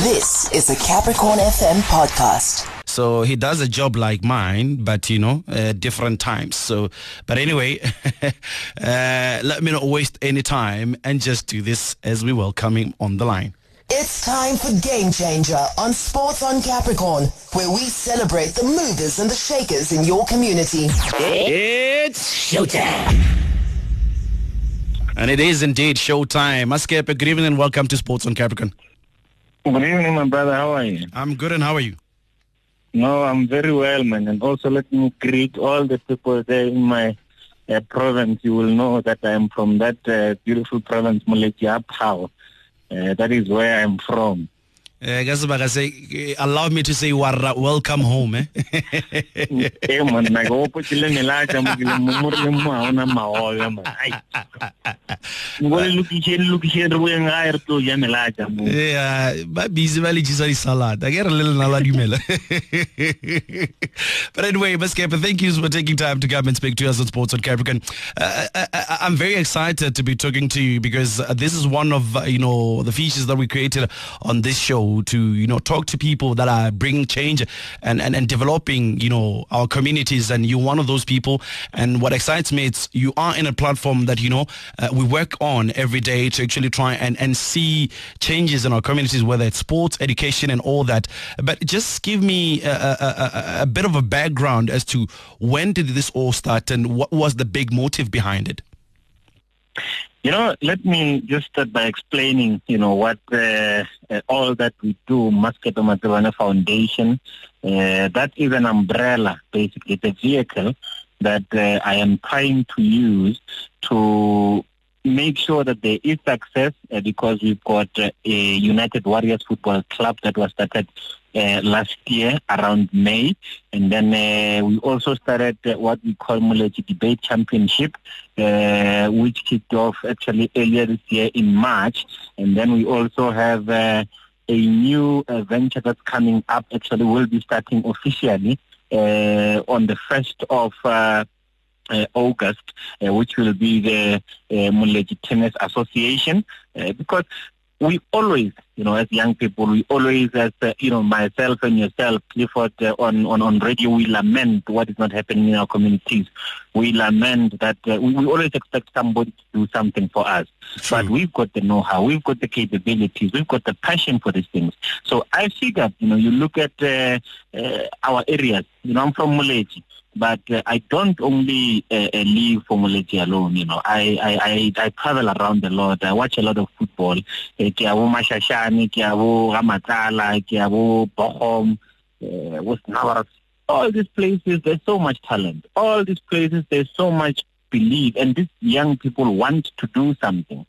This is a Capricorn FM podcast. So he does a job like mine, but you know, uh, different times. So, but anyway, uh, let me not waste any time and just do this as we welcome him on the line. It's time for Game Changer on Sports on Capricorn, where we celebrate the movers and the shakers in your community. It's showtime. And it is indeed showtime. Mmasekepe, good evening and welcome to Sports on Capricorn. Good evening, my brother. How are you? I'm good and how are you? No, I'm very well, man. And also let me greet all the people there in my uh, province. You will know that I am from that uh, beautiful province, Moleti Apao. Uh, that is where I'm from. Uh, say, allow me to say welcome home eh? Eh man na go po chile nela cha mo mo mo le mo ona ma o ya ma ai. Ngo le luki che luki che re boeng a re to ya nela cha mo yeah ba busy ba le jisa di salad I get a little nala dumela. But anyway Mmasekepe thank you for taking time to come and speak to us on Sports on Capricorn. Uh, I, I'm very excited to be talking to you because this is one of uh, you know the features that we created on this show to, you know, talk to people that are bringing change and, and, and developing, you know, our communities. And you're one of those people. And what excites me, it's you are in a platform that, you know, uh, we work on every day to actually try and, and see changes in our communities, whether it's sports, education, and all that. But just give me a, a, a, a bit of a background as to when did this all start and what was the big motive behind it? You know, let me just start by explaining, you know, what uh, uh, all that we do, Mmasekepe Matsebane Foundation. Uh, that is an umbrella, basically. A vehicle that uh, I am trying to use to make sure that there is success uh, because we've got uh, a United Warriors Football Club that was started uh, last year around May. And then uh, we also started uh, what we call Moleji Debate Championship, uh, which kicked off actually earlier this year in March. And then we also have a new venture that's coming up. Actually, will be starting officially on the 1st of uh, August, uh, which will be the uh, Tennis Association, uh, because we always, you know, as young people, we always, as uh, you know, myself and yourself, Clifford, uh, on, on on radio, we lament what is not happening in our communities. We lament that uh, we, we always expect somebody to do something for us, True. but we've got the know-how, we've got the capabilities, we've got the passion for these things. So I see that, you know, you look at uh, uh, our areas. You know, I'm from Muleji but uh, I don't only uh, uh live for Moleti alone. You know, I, I, I, I travel around a lot. I watch a lot of football. Uh, ke a bo Mashashane, ke a bo Ramatlala, ke a bo Bochum, uh, All these places, there's so much talent. All these places, there's so much belief, and these young people want to do something.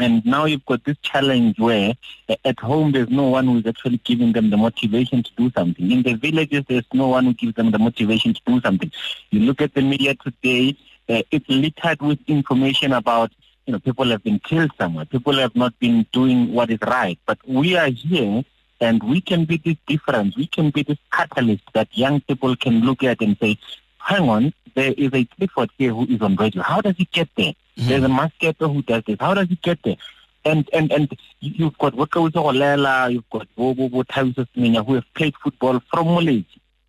And now you've got this challenge where uh, at home there's no one who's actually giving them the motivation to do something. In the villages, there's no one who gives them the motivation to do something. You look at the media today, uh, it's littered with information about, you know, people have been killed somewhere. People have not been doing what is right. But we are here and we can be this difference. We can be this catalyst that young people can look at and say, hang on, there is a Clifford here who is on radio. How does he get there? Mm-hmm. There's a Mmasekepe who does this. How does he get there? And and and you've got Wekawisa Olela, you've got Bobo Thabiso Semenya who have played football from Moleji.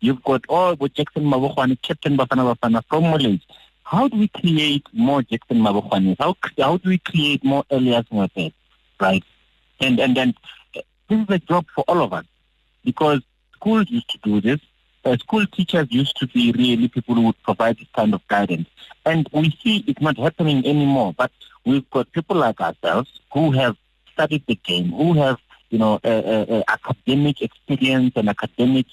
You've got all the Jackson Mabokgwane, Captain Bafana Bafana from Moleji. How do we create more Jackson Mabokgwane? How how do we create more Elias Mwete? Right? And and then this is a job for all of us because schools used to do this uh, school teachers used to be really people who would provide this kind of guidance. And we see it's not happening anymore. But we've got people like ourselves who have studied the game, who have, you know, uh, uh, academic experience and academic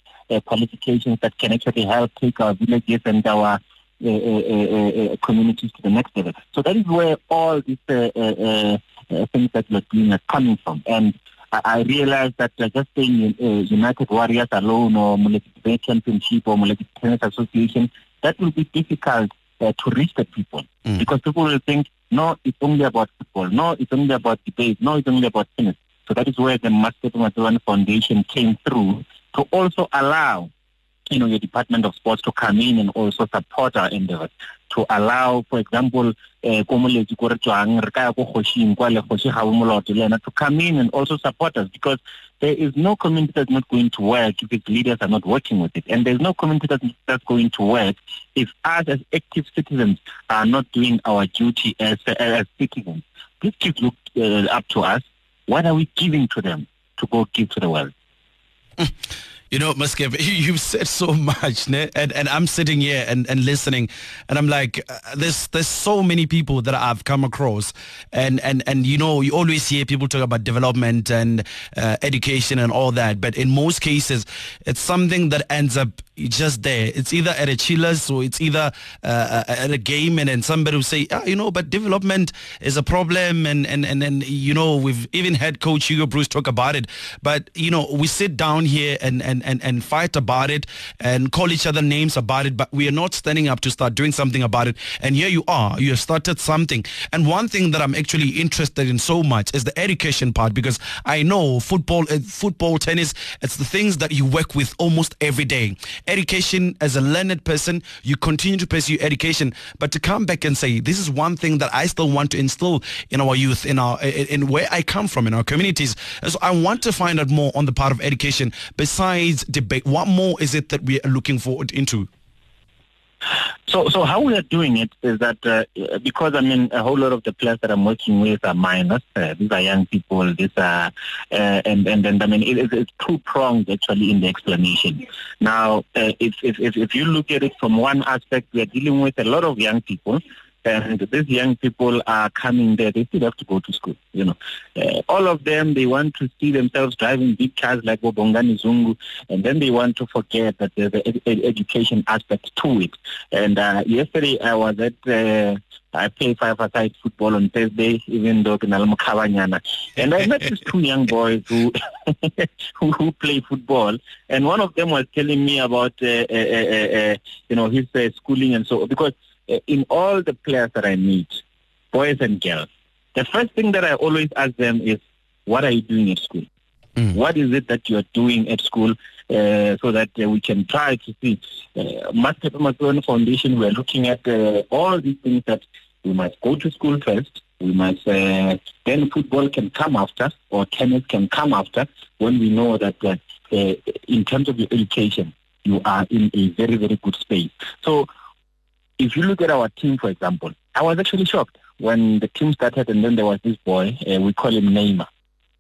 qualifications that can actually help take our villages and our uh, uh, uh, communities to the next level. So that is where all these things that we're doing are coming from. And I realized that uh, just saying uh, United Warriors alone or Moleti Bay Championship or Moleti Tennis Association, that will be difficult uh, to reach the people mm. because people will think, no, it's only about football. No, it's only about debate. No, it's only about tennis. So that is where the Matsebane Foundation came through to also allow you know, your Department of Sports to come in and also support our endeavors to allow, for example, eh, ko moletsi ko re tswang re ka ya ko kgoshing kwa le kgoshi ga moloto le to come in and also support us because there is no community that's not going to work if its leaders are not working with it. And there's no community that's, going to work if us as active citizens are not doing our duty as, as citizens. These kids look uh, up to us. What are we giving to them to go give to the world? You know, Muskev, you've said so much, ne? and and I'm sitting here and, and listening, and I'm like, uh, there's there's so many people that I've come across, and and and you know, you always hear people talk about development and uh, education and all that, but in most cases, it's something that ends up just there. It's either at a chillers or it's either uh, at a game, and then somebody will say, ah, you know, but development is a problem, and and and then you know, we've even had Coach Hugo Broos talk about it, but you know, we sit down here and and and, and fight about it and call each other names about it, but we are not standing up to start doing something about it. And here you are, you have started something. And one thing that I'm actually interested in so much is the education part because I know football, uh, football, tennis, it's the things that you work with almost every day. Education as a learned person, you continue to pursue education, but to come back and say this is one thing that I still want to instill in our youth, in our in where I come from, in our communities. So I want to find out more on the part of education besides debate? What more is it that we are looking forward into? So, so how we are doing it is that uh, because I mean a whole lot of the players that I'm working with are minors. Uh, these are young people. These are uh, and and I mean it, it's two prongs actually in the explanation. Now, uh, if, if if if you look at it from one aspect, we are dealing with a lot of young people and these young people are coming there. They still have to go to school. You know, uh, all of them they want to see themselves driving big cars like Bongani Zungu, and then they want to forget that there's an ed- ed- education aspect to it. And uh, yesterday I was at. Uh, I play five-a-side football on Thursday, even though in Kabanyana. And I met these two young boys who, who, who play football, and one of them was telling me about uh, uh, uh, you know his schooling and so because in all the players that I meet, boys and girls, the first thing that I always ask them is, what are you doing at school? Mm. What is it that you are doing at school uh, so that uh, we can try to see? Uh, Master Foundation, we are looking at uh, all these things that we must go to school first. We must, uh, then football can come after or tennis can come after when we know that uh, uh, in terms of your education, you are in a very, very good space. So if you look at our team, for example, I was actually shocked when the team started and then there was this boy, uh, we call him Neymar,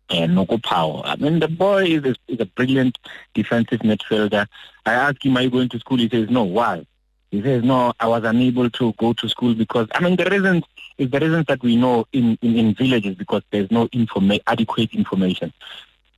uh, Noko Power. I mean, the boy is a, is a brilliant defensive midfielder. I asked him, are you going to school? He says, no. Why? He says, no, I was unable to go to school because, I mean, the reasons is the reasons that we know in, in, in villages because there's no informa- adequate information.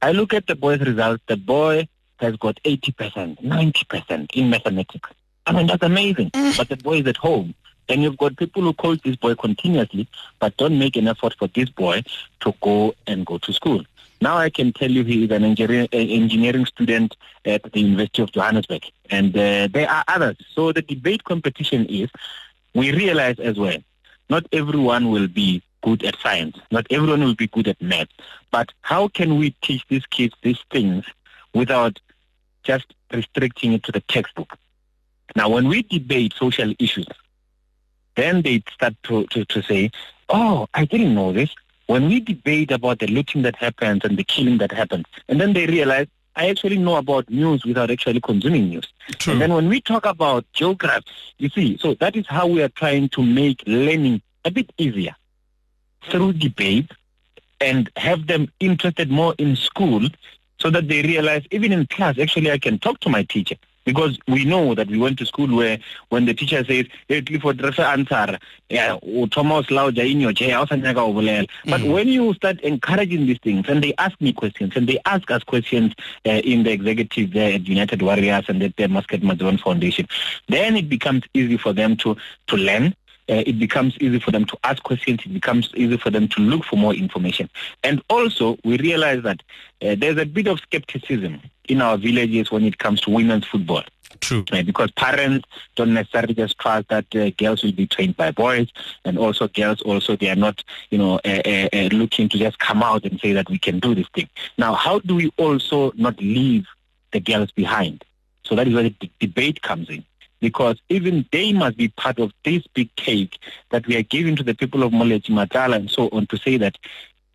I look at the boy's results. The boy has got 80%, 90% in mathematics. I mean, that's amazing. Mm. But the boy is at home. And you've got people who call this boy continuously, but don't make an effort for this boy to go and go to school. Now I can tell you he is an engineering student at the University of Johannesburg. And uh, there are others. So the debate competition is, we realize as well, not everyone will be good at science. Not everyone will be good at math. But how can we teach these kids these things without just restricting it to the textbook? Now, when we debate social issues, then they start to, to, to say, oh, I didn't know this. When we debate about the looting that happens and the killing that happens, and then they realize, I actually know about news without actually consuming news. True. And then when we talk about geography, you see, so that is how we are trying to make learning a bit easier through debate and have them interested more in school so that they realize even in class, actually I can talk to my teacher because we know that we went to school where when the teacher says hey clifford re answer yeah thomas lauja in your chair but mm. when you start encouraging these things and they ask me questions and they ask us questions uh, in the executive there at united warriors and at the Mmasekepe Matsebane foundation then it becomes easy for them to to learn it becomes easy for them to ask questions. It becomes easy for them to look for more information. And also, we realize that uh, there's a bit of skepticism in our villages when it comes to women's football. True. Uh, because parents don't necessarily just trust that uh, girls will be trained by boys, and also girls also they are not, you know, uh, uh, uh, looking to just come out and say that we can do this thing. Now, how do we also not leave the girls behind? So that is where the d- debate comes in. Because even they must be part of this big cake that we are giving to the people of Molechi Matala and so on to say that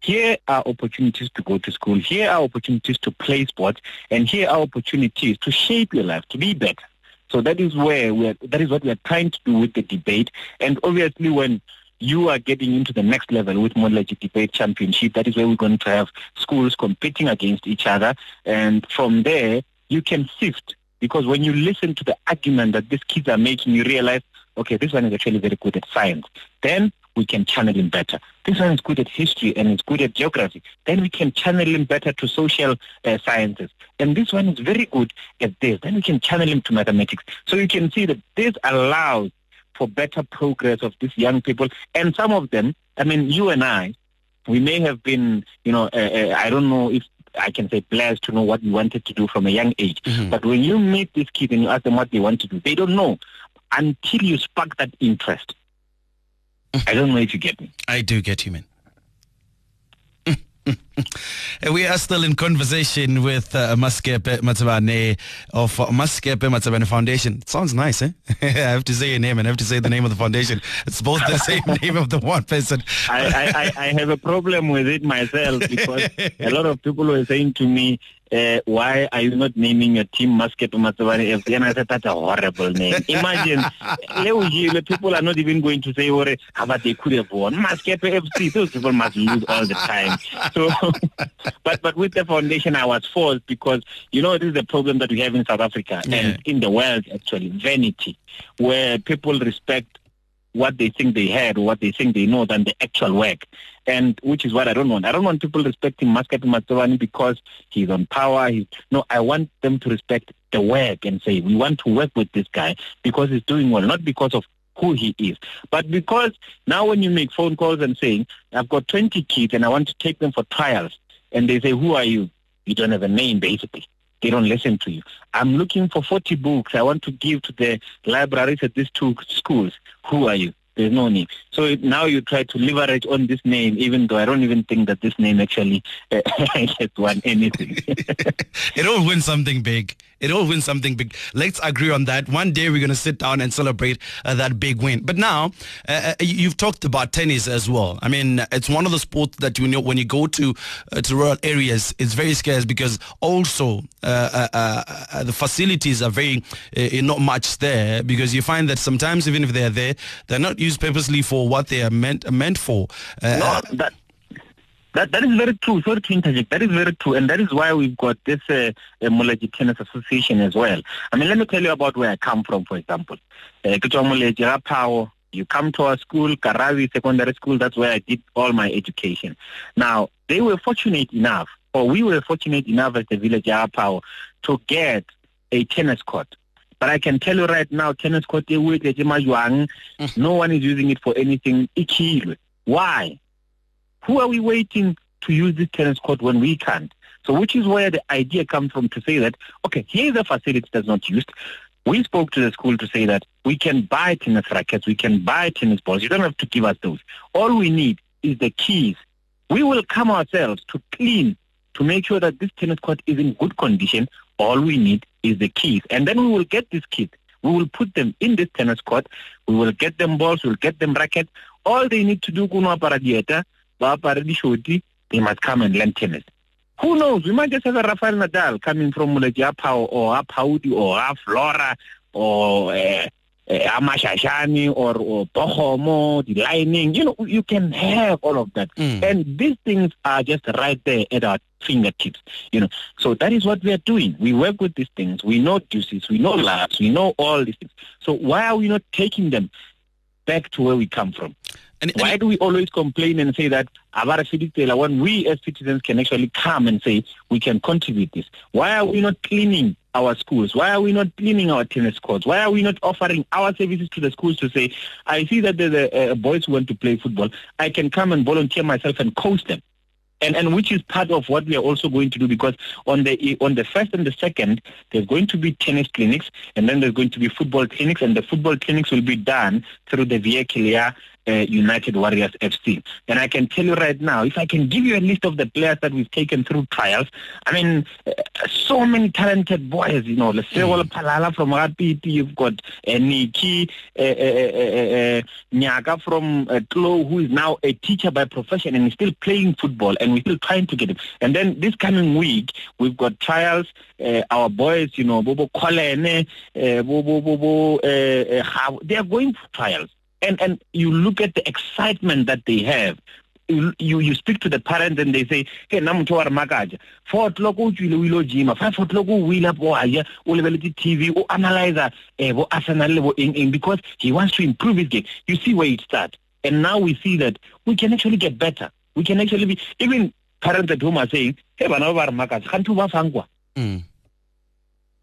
here are opportunities to go to school, here are opportunities to play sports, and here are opportunities to shape your life, to be better. So that is where we are, that is what we are trying to do with the debate. And obviously when you are getting into the next level with Modelaji Debate Championship. That is where we're going to have schools competing against each other. And from there, you can sift. Because when you listen to the argument that these kids are making, you realize, okay, this one is actually very good at science. Then we can channel him better. This one is good at history and is good at geography. Then we can channel him better to social uh, sciences. And this one is very good at this. Then we can channel him to mathematics. So you can see that this allows for better progress of these young people. And some of them, I mean, you and I, we may have been, you know, uh, uh, I don't know if I can say blessed to know what you wanted to do from a young age. Mm-hmm. But when you meet these kids and you ask them what they want to do, they don't know until you spark that interest. I don't know if you get me. I do get you, man. We are still in conversation with uh, Mmasekepe Matsebane of uh, Mmasekepe Matsebane Foundation. It sounds nice, eh? I have to say your name and I have to say the name of the foundation. It's both the same name of the one person. I, I, I have a problem with it myself because a lot of people were saying to me, uh, why are you not naming your team Mmasekepe Matsebane FC? And I said, that's a horrible name. Imagine, people are not even going to say, how about they could have won. Mmasekepe FC, those people must lose all the time. So, but but with the foundation, I was forced because, you know, this is the problem that we have in South Africa yeah. and in the world, actually, vanity, where people respect what they think they had or what they think they know than the actual work. And which is what I don't want. I don't want people respecting Mmasekepe Matsebane because he's on power. He's, no, I want them to respect the work and say, we want to work with this guy because he's doing well, not because of who he is. But because now when you make phone calls and saying, I've got 20 kids and I want to take them for trials, and they say, who are you? You don't have a name, basically. They don't listen to you. I'm looking for 40 books I want to give to the libraries at these two schools. Who are you? There's no name. So now you try to leverage on this name, even though I don't even think that this name actually uh, has won anything. it all wins something big. It all wins something big. Let's agree on that. One day we're going to sit down and celebrate uh, that big win. But now, uh, uh you've talked about tennis as well. I mean, it's one of the sports that you know when you go to uh, to rural areas, it's very scarce because also uh, uh, the facilities are very not much there because you find that sometimes even if they're there, they're not used purposely for what they are meant meant for. no, that that that is very true. Sorry to interject. That is very true, and that is why we've got this uh, Moleji Tennis Association as well. I mean, let me tell you about where I come from. For example, uh. You come to our school, Karawi Secondary School. That's where I did all my education. Now they were fortunate enough, or we were fortunate enough as the village Power to get a tennis court. But I can tell you right now, tennis court, mm. no one is using it for anything. Why? Who are we waiting to use this tennis court when we can't? So which is where the idea comes from to say that, okay, here's a facility that's not used. We spoke to the school to say that we can buy tennis rackets, we can buy tennis balls. You don't have to give us those. All we need is the keys. We will come ourselves to clean, to make sure that this tennis court is in good condition. All we need is the keys. And then we will get these kids. We will put them in this tennis court. We will get them balls. We'll get them rackets. All they need to do, kuno aparadieta, they must come and learn tennis. Who knows? We might just have a Rafael Nadal coming from Mulejapao or Apaudi or a Flora or uh, uh, Amashashani or, or Bohomo, the lining. You know, you can have all of that. Mm. And these things are just right there at our fingertips. You know, so that is what we are doing. We work with these things. We know juices, we know labs, we know all these things. So why are we not taking them back to where we come from? And, Why do we always complain and say that when we as citizens can actually come and say we can contribute this? Why are we not cleaning our schools? Why are we not cleaning our tennis courts? Why are we not offering our services to the schools to say, I see that there's a, a boys who want to play football. I can come and volunteer myself and coach them and and which is part of what we are also going to do because on the on the first and the second there's going to be tennis clinics and then there's going to be football clinics and the football clinics will be done through the Via Kilia United Warriors FC. And I can tell you right now, if I can give you a list of the players that we've taken through trials, I mean, uh, so many talented boys, you know, let's say mm. Palala from Rapid, you've got uh, Niki, uh, uh, Nyaka from uh, Tlo, who is now a teacher by profession and is still playing football, and we're still trying to get him. And then this coming week, we've got trials, our boys, you know, Bobo Kolene, Bobo, Bobo, they are going for trials and and you look at the excitement that they have. You you speak to the parents and they say hey na motho wa re makaja four o'clock o tswile o ile o gym five o'clock o wile po a ya o lebeletse tv o analyzer eh bo arsenal le bo eng because he wants to improve his game. You see where it starts. And now we see that we can actually get better. We can actually be even parents at home are saying hey bana ba re makaja ga ntho ba fang.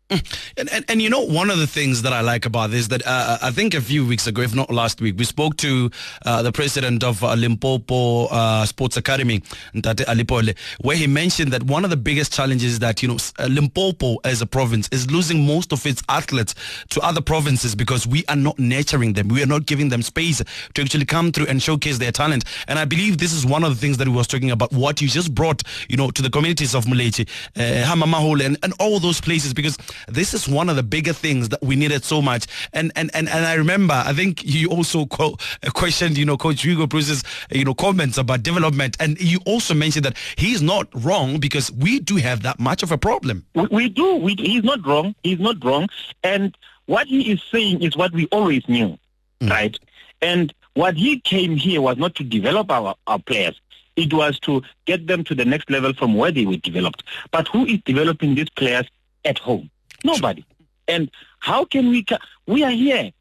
And, and, and you know one of the things that I like about this that uh, I think a few weeks ago, if not last week, we spoke to uh, the president of uh, Limpopo uh, Sports Academy, Ntate Alipole, where he mentioned that one of the biggest challenges that you know uh, Limpopo as a province is losing most of its athletes to other provinces because we are not nurturing them, we are not giving them space to actually come through and showcase their talent. And I believe this is one of the things that we was talking about. What you just brought, you know, to the communities of Mulechi, uh, Hamamahole, and, and all those places because this is one of the bigger things that we needed so much. And and and, and I remember, I think you also quote, uh, questioned, you know, Coach Hugo Broos's, you know, comments about development, and you also mentioned that he's not wrong because we do have that much of a problem. We, we do. We, he's not wrong. He's not wrong. And what he is saying is what we always knew, mm. right? And what he came here was not to develop our, our players. It was to get them to the next level from where they were developed. But who is developing these players at home? Nobody. And how can we, we are here.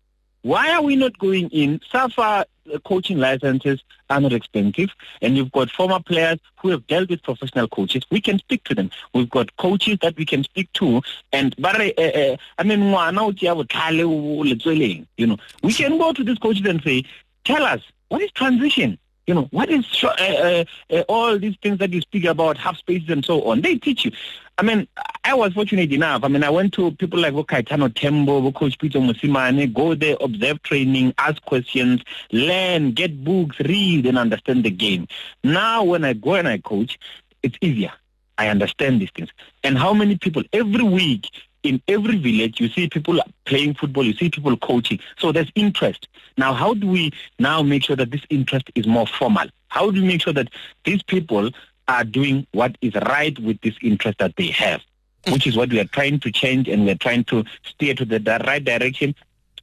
Why are we not going in? SAFA uh, coaching licenses are not expensive, and you've got former players who have dealt with professional coaches. We can speak to them. We've got coaches that we can speak to, and but uh, uh, I mean, you know, we can go to these coaches and say, "Tell us what is transition." You know, what is uh, uh, uh, all these things that you speak about, half spaces and so on? They teach you. I mean, I was fortunate enough. I mean, I went to people like Kaitano Tembo, Coach Pitso Mosimane, go there, observe training, ask questions, learn, get books, read, and understand the game. Now, when I go and I coach, it's easier. I understand these things. And how many people every week in every village you see people playing football, you see people coaching. So there's interest. Now, how do we now make sure that this interest is more formal? How do we make sure that these people are doing what is right with this interest that they have, which is what we are trying to change and we're trying to steer to the, the right direction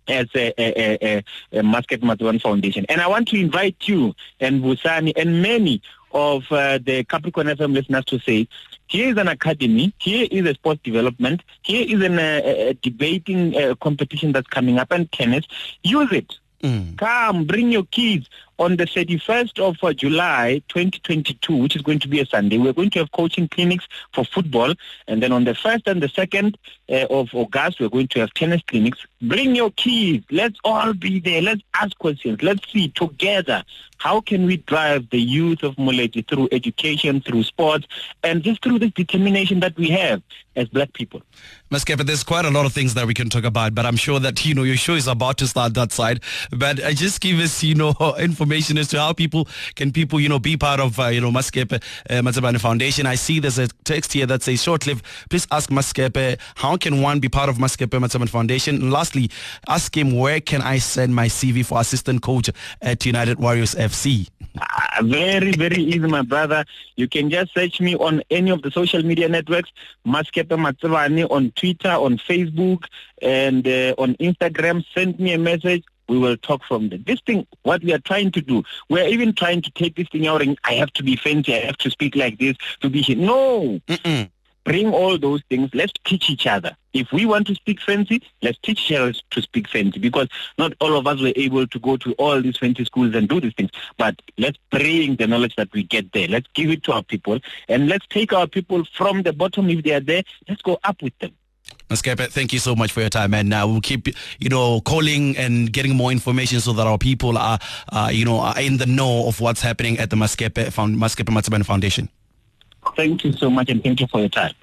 as a, a, a, a Mmasekepe Matsebane Foundation. And I want to invite you and Busani and many of uh, the Capricorn FM listeners to say, here is an academy, here is a sports development, here is an, uh, a debating uh, competition that's coming up and tennis. Use it. Mm. Come, bring your kids on the 31st of uh, July 2022, which is going to be a Sunday, we're going to have coaching clinics for football. And then on the 1st and the 2nd uh, of August, we're going to have tennis clinics. Bring your kids. Let's all be there. Let's ask questions. Let's see together how can we drive the youth of Muleti through education, through sports, and just through this determination that we have as black people. Mmasekepe, there's quite a lot of things that we can talk about, but I'm sure that, you know, your show is about to start that side. But uh, just give us, you know, information as to how people can people you know be part of uh, you know Mmasekepe uh, Foundation. I see there's a text here that says short-lived. Please ask Mmasekepe how can one be part of Mmasekepe Matsebane Foundation. And lastly, ask him where can I send my CV for assistant coach at United Warriors FC. Uh, very very easy, my brother. You can just search me on any of the social media networks. Mmasekepe Matsebane on Twitter, on Facebook, and uh, on Instagram. Send me a message we will talk from there. This thing, what we are trying to do, we're even trying to take this thing out and I have to be fancy, I have to speak like this to be here. No. Mm-mm. Bring all those things. Let's teach each other. If we want to speak fancy, let's teach each other to speak fancy because not all of us were able to go to all these fancy schools and do these things. But let's bring the knowledge that we get there. Let's give it to our people and let's take our people from the bottom if they are there. Let's go up with them. Mmasekepe, thank you so much for your time, and uh, we'll keep you know calling and getting more information so that our people are uh, you know are in the know of what's happening at the Mmasekepe Found Mmasekepe Foundation. Thank you so much, and thank you for your time.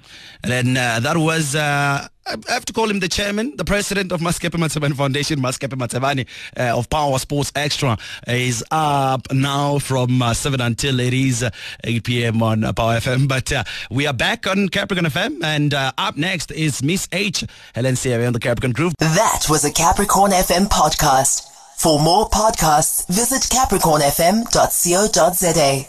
And then uh, that was. Uh, I have to call him the chairman, the president of Mmasekepe Matsebane Foundation, Mmasekepe Matsebane uh, of Power Sports Extra, is up now from uh, 7 until it is uh, 8 p.m. on uh, Power FM. But uh, we are back on Capricorn FM, and uh, up next is Miss H, Helen Sierra on the Capricorn Groove. That was a Capricorn FM podcast. For more podcasts, visit capricornfm.co.za.